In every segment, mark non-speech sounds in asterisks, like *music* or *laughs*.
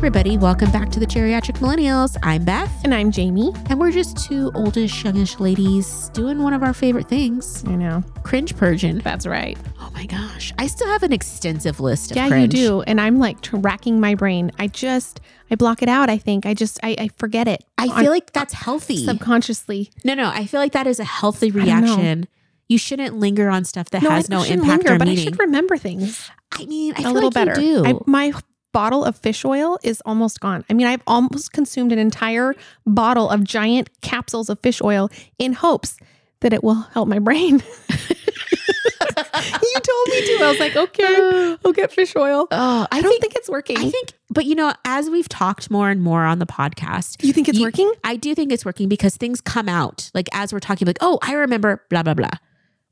everybody. Welcome back to the Geriatric Millennials. I'm Beth, And I'm Jayme. and we're just two oldish, youngish ladies doing one of our favorite things I know. cringe purging. That's right. Oh my gosh. I still have an extensive list of Yeah, cringe. you do. And I'm like tr- racking my brain. I just, I block it out. I think I just, I, I forget it. I on- feel like that's healthy. subconsciously. no, no, I feel like that is a healthy reaction. You shouldn't linger on stuff that has I no impact linger, or but. I should remember things I mean, I a feel little like better. I, my bottle of fish oil is almost gone. I mean, I've almost consumed an entire bottle of giant capsules of fish oil in hopes that it will help my brain. *laughs* you told me to. I was like, okay, *sighs* I'll get fish oil. oh, I don't think, it's working. I think, but you know, as we've talked more and more on the podcast, you think it's you- working? I do think it's working because things come out like as we're talking, like, oh, I remember blah blah blah,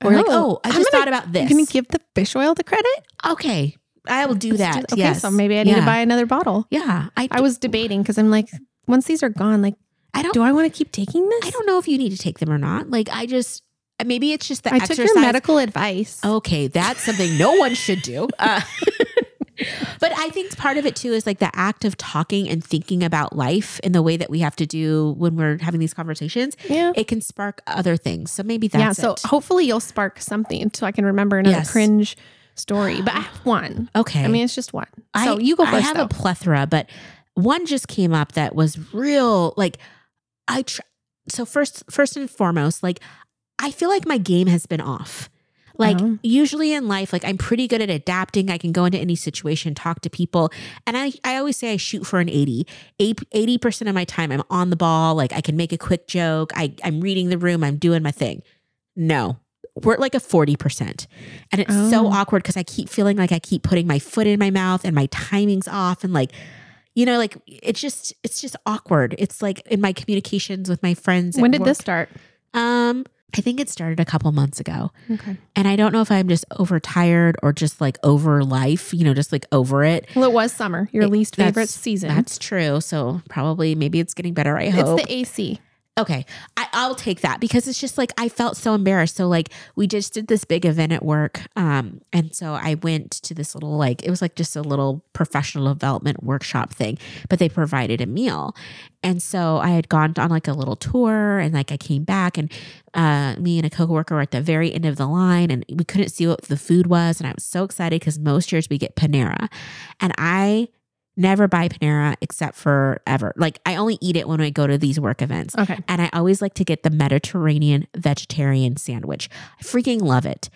or like, oh, oh I just gonna- thought about this. Can you give the fish oil the credit? okay, I will do that. okay, yes. so maybe I need Yeah. to buy another bottle. Yeah, I, I was debating because I'm like, once these are gone, like, I don't, do I want to keep taking this? I don't know if you need to take them or not. Like, I just maybe it's just the I exercise. took your medical advice. Okay, that's something no one should do. *laughs* Uh, *laughs* but I think part of it too is like the act of talking and thinking about life in the way that we have to do when we're having these conversations. yeah. It can spark other things. So maybe that's yeah. So it. hopefully you'll spark something so I can remember another Yes. cringe story. But I have one. Okay. I mean, it's just one. So I, you go first. I have though. a plethora, but one just came up that was real. Like I tr- so first first and foremost, like I feel like my game has been off. Like Oh. usually in life, like I'm pretty good at adapting. I can go into any situation, talk to people. And I, I always say I shoot for an 80. 80% of my time I'm on the ball. Like I can make a quick joke. I, I'm reading the room. I'm doing my thing. No, we're at like a 40%. And it's so Oh. awkward because I keep feeling like I keep putting my foot in my mouth and my timing's off. And like, you know, like it's just, it's just awkward. It's like in my communications with my friends. when did this start? Um, I think it started a couple months ago. Okay. And I don't know if I'm just overtired or just like over life, you know, just like over it. Well, it was summer, your It- least favorite season. That's true. So probably maybe it's getting better. I hope. it's the AC. Okay. I, I'll take that because it's just like I felt so embarrassed. So like we just did this big event at work. Um, and so I went to this little like it was like just a little professional development workshop thing, but they provided a meal. And so I had gone on like a little tour and like I came back and uh, me and a coworker were at the very end of the line and we couldn't see what the food was. And I was so excited because most years we get Panera. And I never buy Panera except for ever. Like I only eat it when I go to these work events. Okay. And I always like to get the Mediterranean vegetarian sandwich. I freaking love it.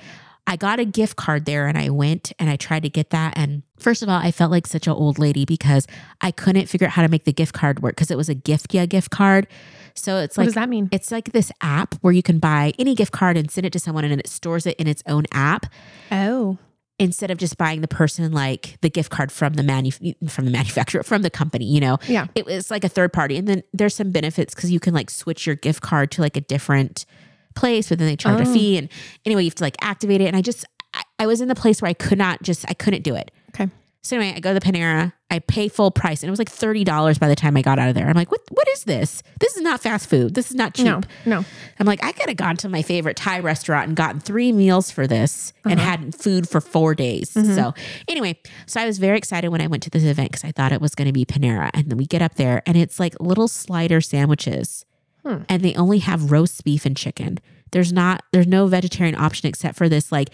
I got a gift card there and I went and I tried to get that. And first of all, I felt like such an old lady because I couldn't figure out how to make the gift card work because it was a Giftya gift card. So it's what like does that mean? it's like this app where you can buy any gift card and send it to someone and it stores it in its own app Oh. Instead of just buying the person like the gift card from the manu- from the manufacturer from the company, you know Yeah. it was like a third party and then there's some benefits because you can like switch your gift card to like a different place but then they charge a Oh. fee and anyway you have to like activate it and i just I, I was in the place where i could not just i couldn't do it Okay. So anyway i go to the panera i pay full price and it was like $30 by the time i got out of there i'm like what what is this this is not fast food this is not cheap No. No. i'm like i could have gone to my favorite thai restaurant and gotten three meals for this and Uh-huh. had food for four days Mhm. so anyway so i was very excited when i went to this event because i thought it was going to be panera and then we get up there and it's like little slider sandwiches Hmm. and they only have roast beef and chicken there's not there's no vegetarian option except for this like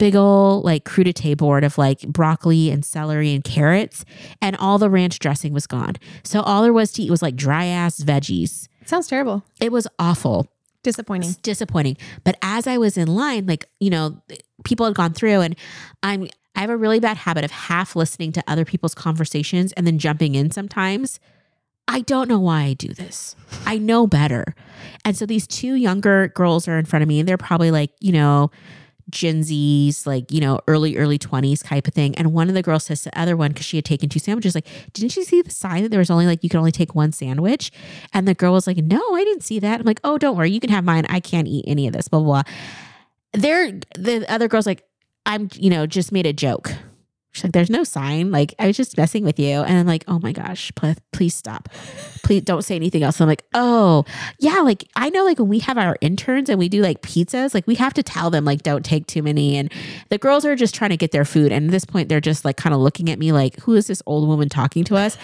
big ol' like crudité board of like broccoli and celery and carrots and all the ranch dressing was gone so all there was to eat was like dry ass veggies Sounds terrible. it was awful Disappointing. it's disappointing. But as I was in line, like, you know, people had gone through and I'm I have a really bad habit of half listening to other people's conversations and then jumping in sometimes. I don't know why I do this. I know better. And so these two younger girls are in front of me and they're probably like, you know, Gen Z's, like, you know, early, early 20s type of thing. And one of the girls says to the other one, because she had taken two sandwiches, like, didn't you see the sign that there was only like, you could only take one sandwich? And the girl was like, no, I didn't see that. I'm like, oh, don't worry. You can have mine. I can't eat any of this, blah, blah, blah. They're, the other girl's like, I'm, you know, just made a joke. She's like, there's no sign. Like, I was just messing with you. And I'm like, oh my gosh, please, please stop. Please don't say anything else. And I'm like, oh, yeah. Like, I know, like, when we have our interns and we do like pizzas, like, we have to tell them, like, don't take too many. And the girls are just trying to get their food. And at this point, they're just like kind of looking at me like, who is this old woman talking to us?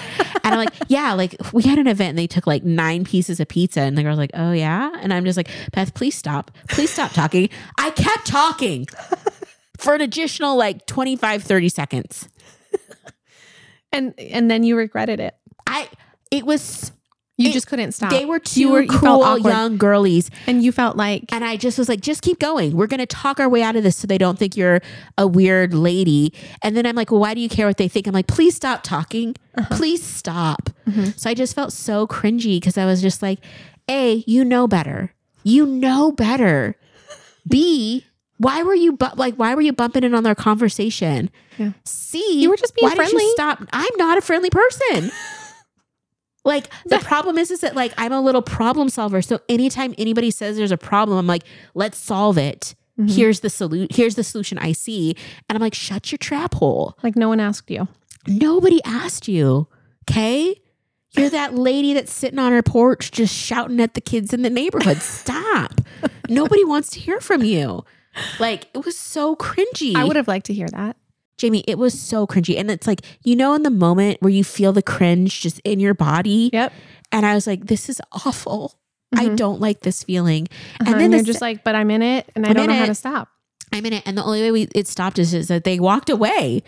and I'm like, *laughs* yeah, like, we had an event and they took like nine pieces of pizza. And the girl's like, oh, yeah. And I'm just like, Beth, please stop. Please stop talking. I kept talking for an additional like 25 30 seconds. *laughs* And and then you regretted it. i it was You It- just couldn't stop. they were two you were you cool young girlies. And you felt like and i just was like just keep going. We're gonna talk our way out of this so they don't think you're a weird lady. And then i'm like well why do you care what they think? I'm like please stop talking. Please stop. Mhm. so i just felt so cringy because i was just like a you know better. You know better. B why were you bu- like why were you bumping in on their conversation? Yeah. c You were just being why did friendly. you stop? I'm not a friendly person. *laughs* Like the problem is is that like i'm a little problem solver. So anytime anybody says there's a problem i'm like let's solve it. Mhm. here's the solution here's the solution i see. And i'm like shut your trap hole. Like no one asked you. nobody asked you okay? You're that lady that's sitting on her porch just shouting at the kids in the neighborhood. *laughs* Stop. Nobody wants to hear from you like it was so cringy I would have liked to hear that. Jayme it was so cringy and it's like you know in the moment where you feel the cringe just in your body Yep. and i was like this is awful i Mhm. don't like this feeling Uh-huh, and then you're the just like, but I'm in it and I I'm don't know how to stop. I'm in it. And the only way we it stopped is, is that they walked away.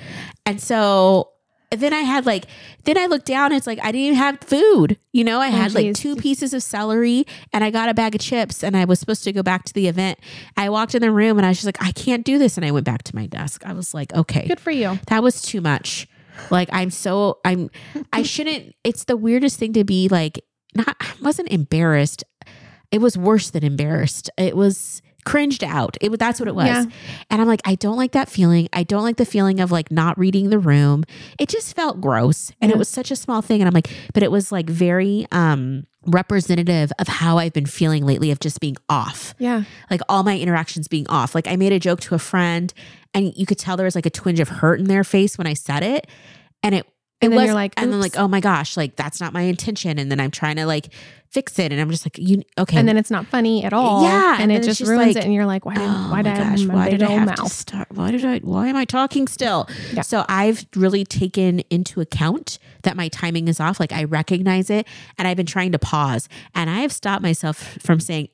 And so then I had like, then I looked down, it's like I didn't even have food. You know, I Oh, had like two pieces of celery and I got a bag of chips and I was supposed to go back to the event. I walked in the room and I was just like, I can't do this. And I went back to my desk. I was like, okay, Good for you. that was too much. Like I'm so I'm I shouldn't it's the weirdest thing to be like not I wasn't embarrassed. It was worse than embarrassed. It was cringed out. It was that's what it was. Yeah. And I'm like I don't like that feeling. I don't like the feeling of like not reading the room. It just felt gross. And it was such a small thing and I'm like but it was like very um representative of how I've been feeling lately of just being off Yeah. like all my interactions being off. Like I made a joke to a friend and you could tell there was like a twinge of hurt in their face when I said it. And it, And then you're like, and then like, oh my gosh, like that's not my intention. And then I'm trying to like fix it. And I'm just like, you, okay. And then it's not funny at all. Yeah, And, and it just ruins like, it. And you're like, why did, oh why did I gosh, my why did I have to start? Why did I, why am I talking still? Yeah. So I've really taken into account that my timing is off. Like I recognize it and I've been trying to pause and I have stopped myself from saying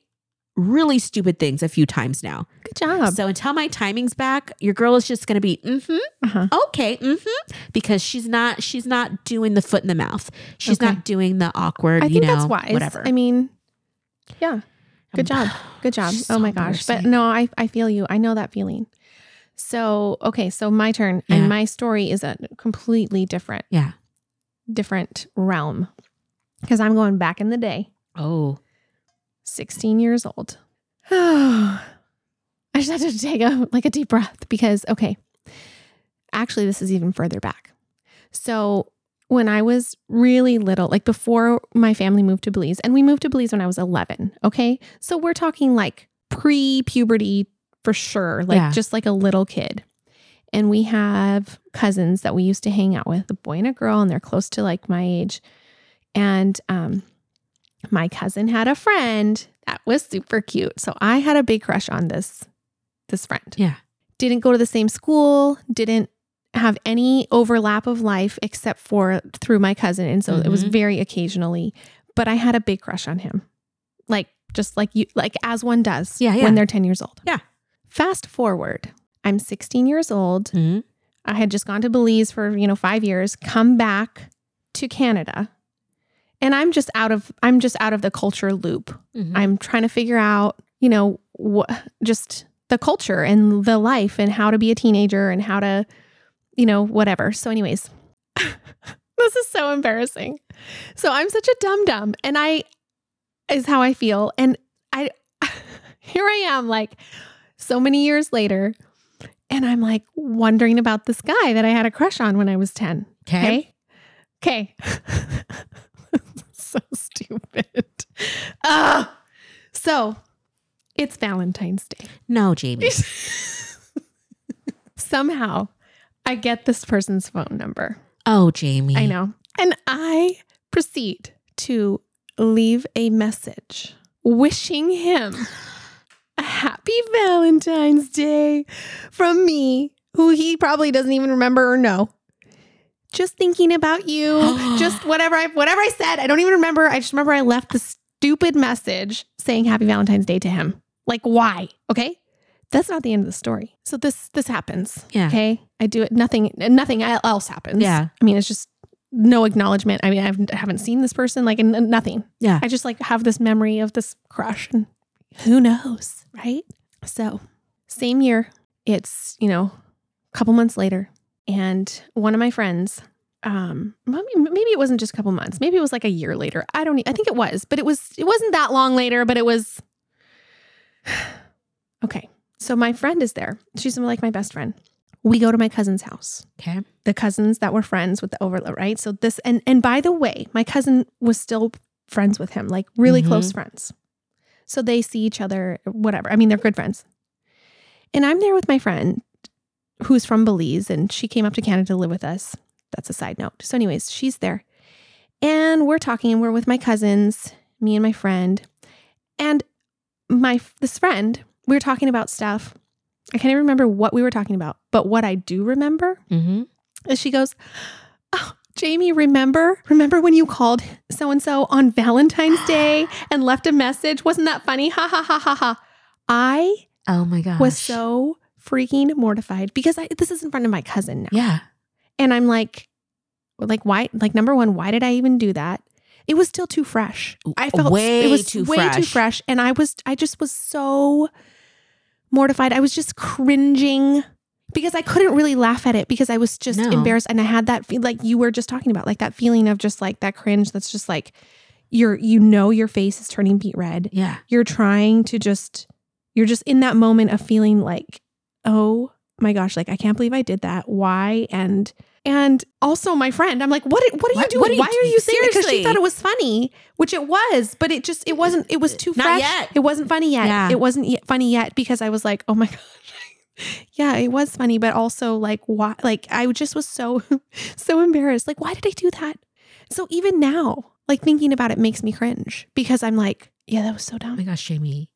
really stupid things a few times now. Good job. So until my timing's back, your girl is just going to be mm-hmm, Uh-huh. okay, mm-hmm, because she's not she's not doing the foot in the mouth. She's Okay. not doing the awkward. I you think know, that's wise. Whatever. I mean, yeah. Good job. Good job. It's Oh my gosh. But no, I, I feel you. I know that feeling. So, okay. So my turn Yeah. and my story is a completely different, yeah. different realm because I'm going back in the day, Oh. 16 years old. *sighs* I just had to take a, like a deep breath because, okay, actually, this is even further back. So when I was really little, like before my family moved to Belize, and we moved to Belize when I was 11. Okay. So we're talking like pre puberty for sure, like Yeah. just like a little kid. And we have cousins that we used to hang out with, a boy and a girl, and they're close to like my age. And um, my cousin had a friend that was super cute. So I had a big crush on this this friend Yeah. didn't go to the same school, didn't have any overlap of life except for through my cousin. And so it was Mhm. very occasionally, but I had a big crush on him. Like just like you like as one does Yeah, yeah. when they're 10 years old. Yeah. Fast forward. I'm 16 years old. Mhm. I had just gone to Belize for, you know, 5 years, come back to Canada. And I'm just out of I'm just out of the culture loop. Mhm. I'm trying to figure out, you know, what just the culture and the life and how to be a teenager and how to, you know, whatever. So, anyways, *laughs* this is so embarrassing. So, I'm such a dum dum, and I is how I feel. And I, *laughs* here I am, like so many years later, and I'm like wondering about this guy that I had a crush on when I was 10. Okay. Okay. *laughs* so *laughs* stupid. Ah. so it's Valentine's Day. No, Jayme. *laughs* Somehow I get this person's phone number. Oh, Jayme. I know. And I proceed to leave a message wishing him a happy Valentine's Day from me, who he probably doesn't even remember or know. Just thinking about you, *gasps* just whatever I whatever I said, I don't even remember. I just remember I left the stupid message saying happy Valentine's Day to him. Like why? Okay? That's not the end of the story. So this this happens. Yeah. Okay? I do it nothing nothing else happens. Yeah. I mean, it's just no acknowledgement. I mean, I've, I haven't seen this person, like, and nothing. Yeah. I just like have this memory of this crush, and who knows, right? So, same year, it's, you know, a couple months later, and one of my friends, um, maybe, maybe it wasn't just a couple months, maybe it was like a year later. I don't, I think it was, but it was, it wasn't that long later, but it was, *sighs* okay. So, my friend is there. She's like my best friend. We go to my cousin's house Okay. the cousins that were friends with the overload, right? So this and and by the way, my cousin was still friends with him, like really Mhm. close friends. So they see each other, whatever. I mean, they're good friends. And I'm there with my friend who's from Belize and she came up to Canada to live with us. That's a side note. So, anyways, she's there. And we're talking and we're with my cousins, me and my friend. And my this friend, we were talking about stuff. I can't even remember what we were talking about, but what I do remember Mm-hmm. and she goes, Oh, Jayme, remember? Remember when you called so and so on Valentine's *gasps* Day and left a message? Wasn't that funny? Ha ha ha ha ha. I Oh my gosh. was so freaking mortified because I, this is in front of my cousin now. Yeah. And I'm like, like, why? Like, number one, why did I even do that? It was still too fresh. I felt way it was too way too fresh. fresh. And I was, I just was so mortified. I was just cringing because I couldn't really laugh at it because I was just No. embarrassed. And I had that feel like you were just talking about, like that feeling of just like that cringe that's just like you're, you know, your face is turning beet red. Yeah. You're trying to just, you're just in that moment of feeling like, oh my gosh, like I can't believe I did that. Why? And, and also my friend, I'm like, what, what are What- you what doing? are Why are you saying? Because she thought it was funny, which it was, but it just, it wasn't, it was too Not fresh. yet. It wasn't funny yet. Yeah. It wasn't yet funny yet because I was like, oh my *laughs* gosh. yeah, it was funny, but also like, why? Like, I just was so, *laughs* so embarrassed. Like, why did I do that? So even now, like thinking about it makes me cringe because I'm like, yeah, that was so dumb. Oh dumb. my gosh, Jayme.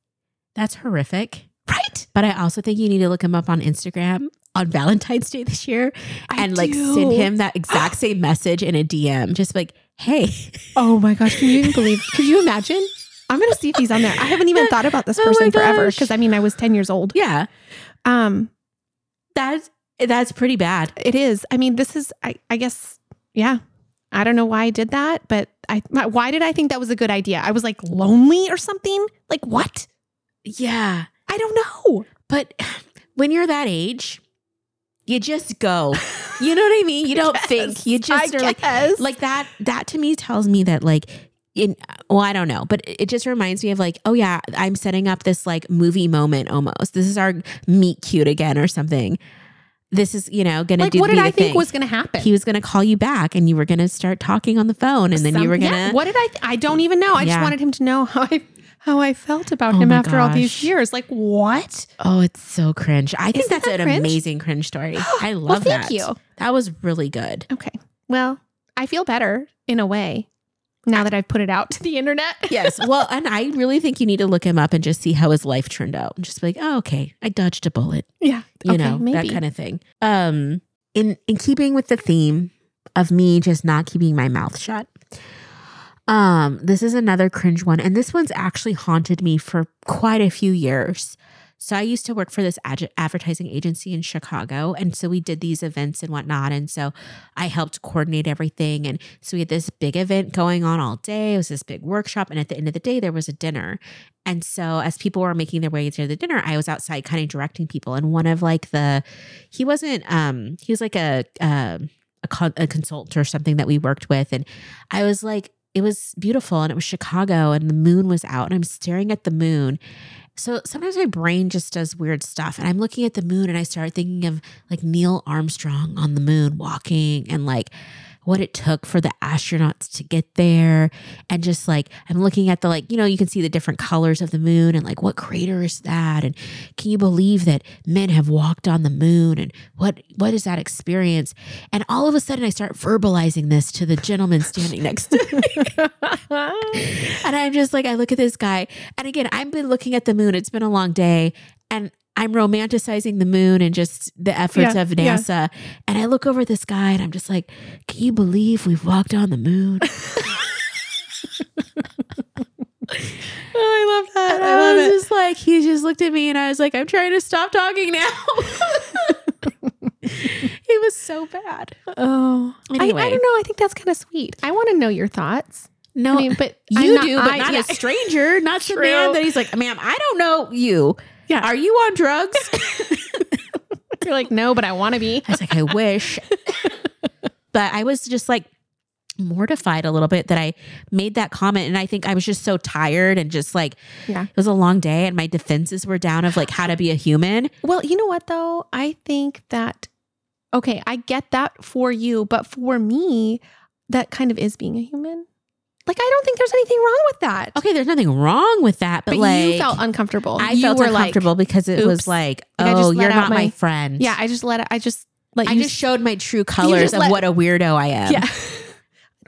That's horrific. Right? But I also think you need to look him up on Instagram on Valentine's Day this year I and like do. send him that exact same message in a DM. Just like, hey. Oh my gosh, can you even believe? *laughs* Could you imagine? I'm gonna see if he's on there. I haven't even thought about this Oh person forever because I mean I was 10 years old. Yeah. Um, That's that's pretty bad. it is. I mean, this is I I guess yeah. I don't know why I did that, but I why did I think that was a good idea? I was like lonely or something? Like what? Yeah. I don't know. But when you're that age, you just go. You know what I mean? You *laughs* don't think. You just I are like guess. like that that to me tells me that like in well i don't know but it just reminds me of like oh yeah i'm setting up this like movie moment almost this is our meet cute again or something this is you know gonna like do what did I think thing. was gonna happen? he was gonna call you back and you were gonna start talking on the phone and then you were gonna Yeah, what did I? Th- I don't even know. I just wanted him to know how I how I felt about Oh him after all these years. Like what? oh it's so cringe i think Isn't that's that an cringe? amazing cringe story *gasps* i love well, thank that you. that was really good Okay. Well, I feel better in a way now that I've put it out to the internet. *laughs* yes well and i really think you need to look him up and just see how his life turned out and just be like oh okay i dodged a bullet Yeah. you okay, know maybe. that kind of thing um in in keeping with the theme of me just not keeping my mouth shut um this is another cringe one and this one's actually haunted me for quite a few years so i used to work for this ad- advertising agency in chicago and so we did these events and whatnot and so i helped coordinate everything and so we had this big event going on all day it was this big workshop and at the end of the day there was a dinner and so as people were making their way to the dinner, I was outside kind of directing people. And one of like the, he wasn't, um, he was like a, uh, a, con- a consultant or something that we worked with. And I was like, it was beautiful and it was Chicago and the moon was out and I'm staring at the moon. So sometimes my brain just does weird stuff and I'm looking at the moon and I start thinking of like Neil Armstrong on the moon walking and like what it took for the astronauts to get there. And just like, I'm looking at the, like, you know, you can see the different colors of the moon and like, what crater is that? And can you believe that men have walked on the moon? And what, what is that experience? And all of a sudden, I start verbalizing this to the gentleman standing next to me. *laughs* and I'm just like, I look at this guy. And again, I've been looking at the moon. It's been a long day. And I'm romanticizing the moon and just the efforts Yeah, of yeah. NASA. And I look over this guy and I'm just like, can you believe we've walked on the moon? *laughs* *laughs* Oh, I love that. And I I, love was it. just like, he just looked at me and I was like, I'm trying to stop talking now. *laughs* it was so bad. Oh, I, I don't know. I think that's kind of sweet. I want to know your thoughts. No, I mean, but you I'm not- do, but I- not yeah. a stranger, not True. man that he's like, ma'am, I don't know you. Yeah. Are you on drugs? *laughs* You're like, no, but I want to be. I was like, I wish. *laughs* but I was just like mortified a little bit that I made that comment. And I think I was just so tired and just like, Yeah. it was a long day and my defenses were down of like how to be a human. Well, you know what though? I think that okay, I get that for you, but for me, that kind of is being a human. Like I don't think there's anything wrong with that. Okay, there's nothing wrong with that, but, but like you felt uncomfortable. I you felt were uncomfortable because it was oops. like, Like, I just oh, let you're out not my- my, friend. Yeah, I just let it. I just like I you just showed my true colors just of let- what a weirdo I am. yeah. *laughs*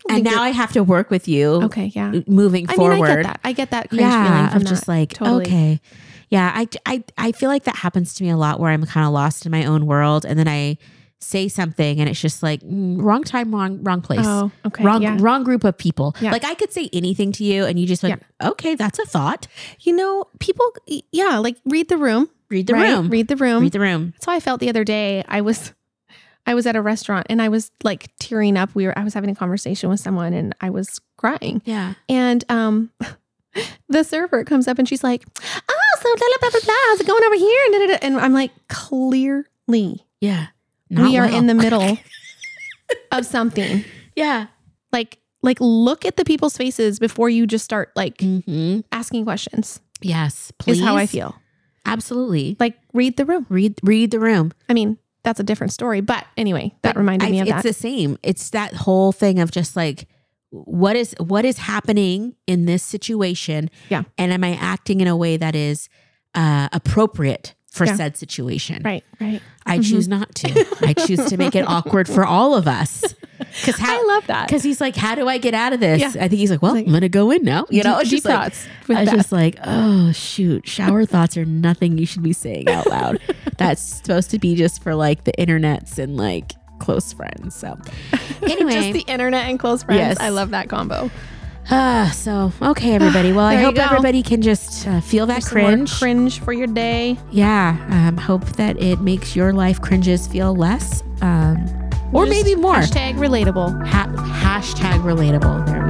And now I have to work with you okay, yeah. moving I mean, forward. I get that. I get that cringe yeah, feeling from of just that. like Totally. okay, yeah. I, I I feel like that happens to me a lot where I'm kind of lost in my own world, and then I say something, and it's just like mm, wrong time, wrong wrong place, Oh, okay. wrong yeah. wrong group of people. Yeah. Like I could say anything to you, and you just like okay, that's a thought. You know, people. Yeah, like read the room. Read the right? room. Read the room. Read the room. That's how I felt the other day. I was I was at a restaurant and I was like tearing up. We were I was having a conversation with someone and I was crying. Yeah. And um *laughs* the server comes up and she's like, "Oh, so blah blah blah blah blah. How's it going over here?" And, and I'm like, "Clearly, Yeah. We are well. in the middle *laughs* of something. Yeah. Like like look at the people's faces before you just start like hmm asking questions." Yes. Please. Is how I feel. Absolutely. Like read the room. Read read the room. I mean, that's a different story, but anyway, that But reminded I- me of it's that. the same. It's that whole thing of just like what is what is happening in this situation? Yeah. And am I acting in a way that is uh appropriate for Yeah. said situation? right, right. I Mhm. choose not to. I choose to make it *laughs* awkward for all of us. How I love that. because he's like, how do I get out of this? Yeah. I think he's like, well, Like- I'm gonna go in now. You know, deep, deep like, thoughts I was that. just like, oh shoot, shower thoughts are nothing you should be saying out loud. *laughs* That's supposed to be just for like the internets and like close friends. So *laughs* anyway, just the internet and close friends. Yes. I love that combo. Ah, so okay, everybody. *sighs* Well, I hope go. everybody can just uh, feel that cringe. cringe for your day. yeah, um, hope that it makes your life cringes feel less, um, or Just maybe more. Hashtag relatable. Ha- hashtag relatable. There.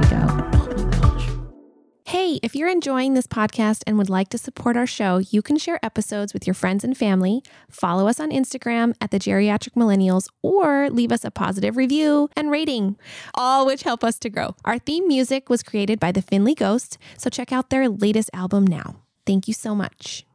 Hey, if you're enjoying this podcast and would like to support our show, you can share episodes with your friends and family, follow us on Instagram at the Geriatric Millennials, or leave us a positive review and rating, all which help us to grow. Our theme music was created by the Finley Ghost, so check out their latest album now. Thank you so much.